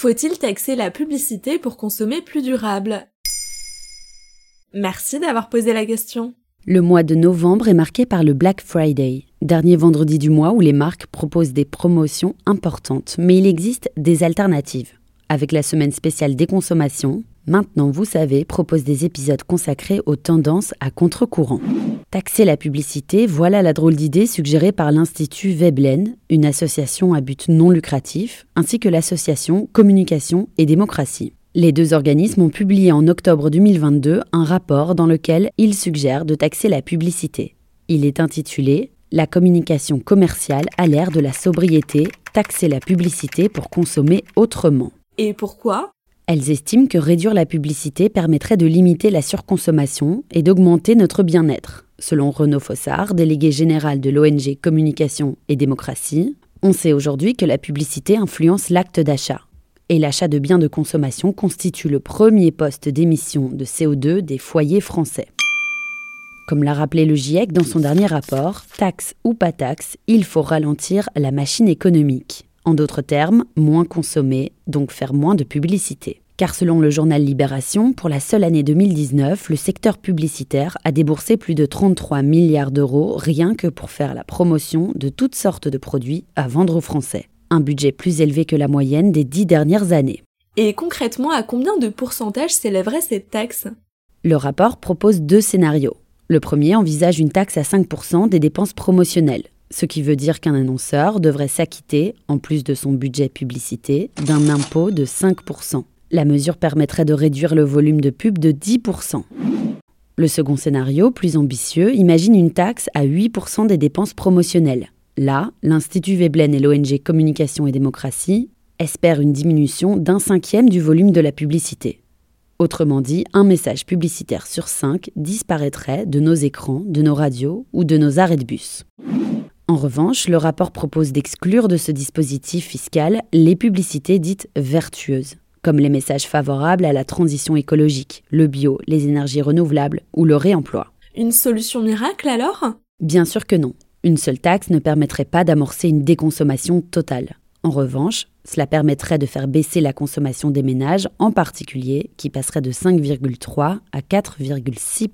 Faut-il taxer la publicité pour consommer plus durable? Merci d'avoir posé la question. Le mois de novembre est marqué par le Black Friday, dernier vendredi du mois où les marques proposent des promotions importantes, mais il existe des alternatives. Avec la semaine spéciale des consommations, Maintenant, vous savez, propose des épisodes consacrés aux tendances à contre-courant. Taxer la publicité, voilà la drôle d'idée suggérée par l'Institut Veblen, une association à but non lucratif, ainsi que l'association Communication et Démocratie. Les deux organismes ont publié en octobre 2022 un rapport dans lequel ils suggèrent de taxer la publicité. Il est intitulé La communication commerciale à l'ère de la sobriété, taxer la publicité pour consommer autrement. Et pourquoi? Elles estiment que réduire la publicité permettrait de limiter la surconsommation et d'augmenter notre bien-être. Selon Renaud Fossard, délégué général de l'ONG Communication et Démocratie, on sait aujourd'hui que la publicité influence l'acte d'achat. Et l'achat de biens de consommation constitue le premier poste d'émission de CO2 des foyers français. Comme l'a rappelé le GIEC dans son dernier rapport, taxe ou pas taxe, il faut ralentir la machine économique. En d'autres termes, moins consommer, donc faire moins de publicité. Car selon le journal Libération, pour la seule année 2019, le secteur publicitaire a déboursé plus de 33 milliards d'euros rien que pour faire la promotion de toutes sortes de produits à vendre aux Français. Un budget plus élevé que la moyenne des dix dernières années. Et concrètement, à combien de pourcentage s'élèverait cette taxe? Le rapport propose deux scénarios. Le premier envisage une taxe à 5% des dépenses promotionnelles, ce qui veut dire qu'un annonceur devrait s'acquitter, en plus de son budget publicité, d'un impôt de 5%. La mesure permettrait de réduire le volume de pub de 10%. Le second scénario, plus ambitieux, imagine une taxe à 8% des dépenses promotionnelles. Là, l'Institut Veblen et l'ONG Communication et Démocratie espèrent une diminution d'un cinquième du volume de la publicité. Autrement dit, un message publicitaire sur cinq disparaîtrait de nos écrans, de nos radios ou de nos arrêts de bus. En revanche, le rapport propose d'exclure de ce dispositif fiscal les publicités dites vertueuses, comme les messages favorables à la transition écologique, le bio, les énergies renouvelables ou le réemploi. Une solution miracle alors? Bien sûr que non. Une seule taxe ne permettrait pas d'amorcer une déconsommation totale. En revanche, cela permettrait de faire baisser la consommation des ménages, en particulier, qui passerait de 5,3 à 4,6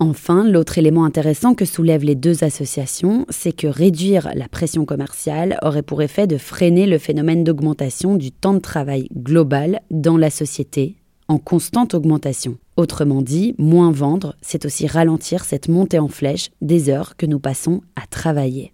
Enfin, l'autre élément intéressant que soulèvent les deux associations, c'est que réduire la pression commerciale aurait pour effet de freiner le phénomène d'augmentation du temps de travail global dans la société, en constante augmentation. Autrement dit, moins vendre, c'est aussi ralentir cette montée en flèche des heures que nous passons à travailler.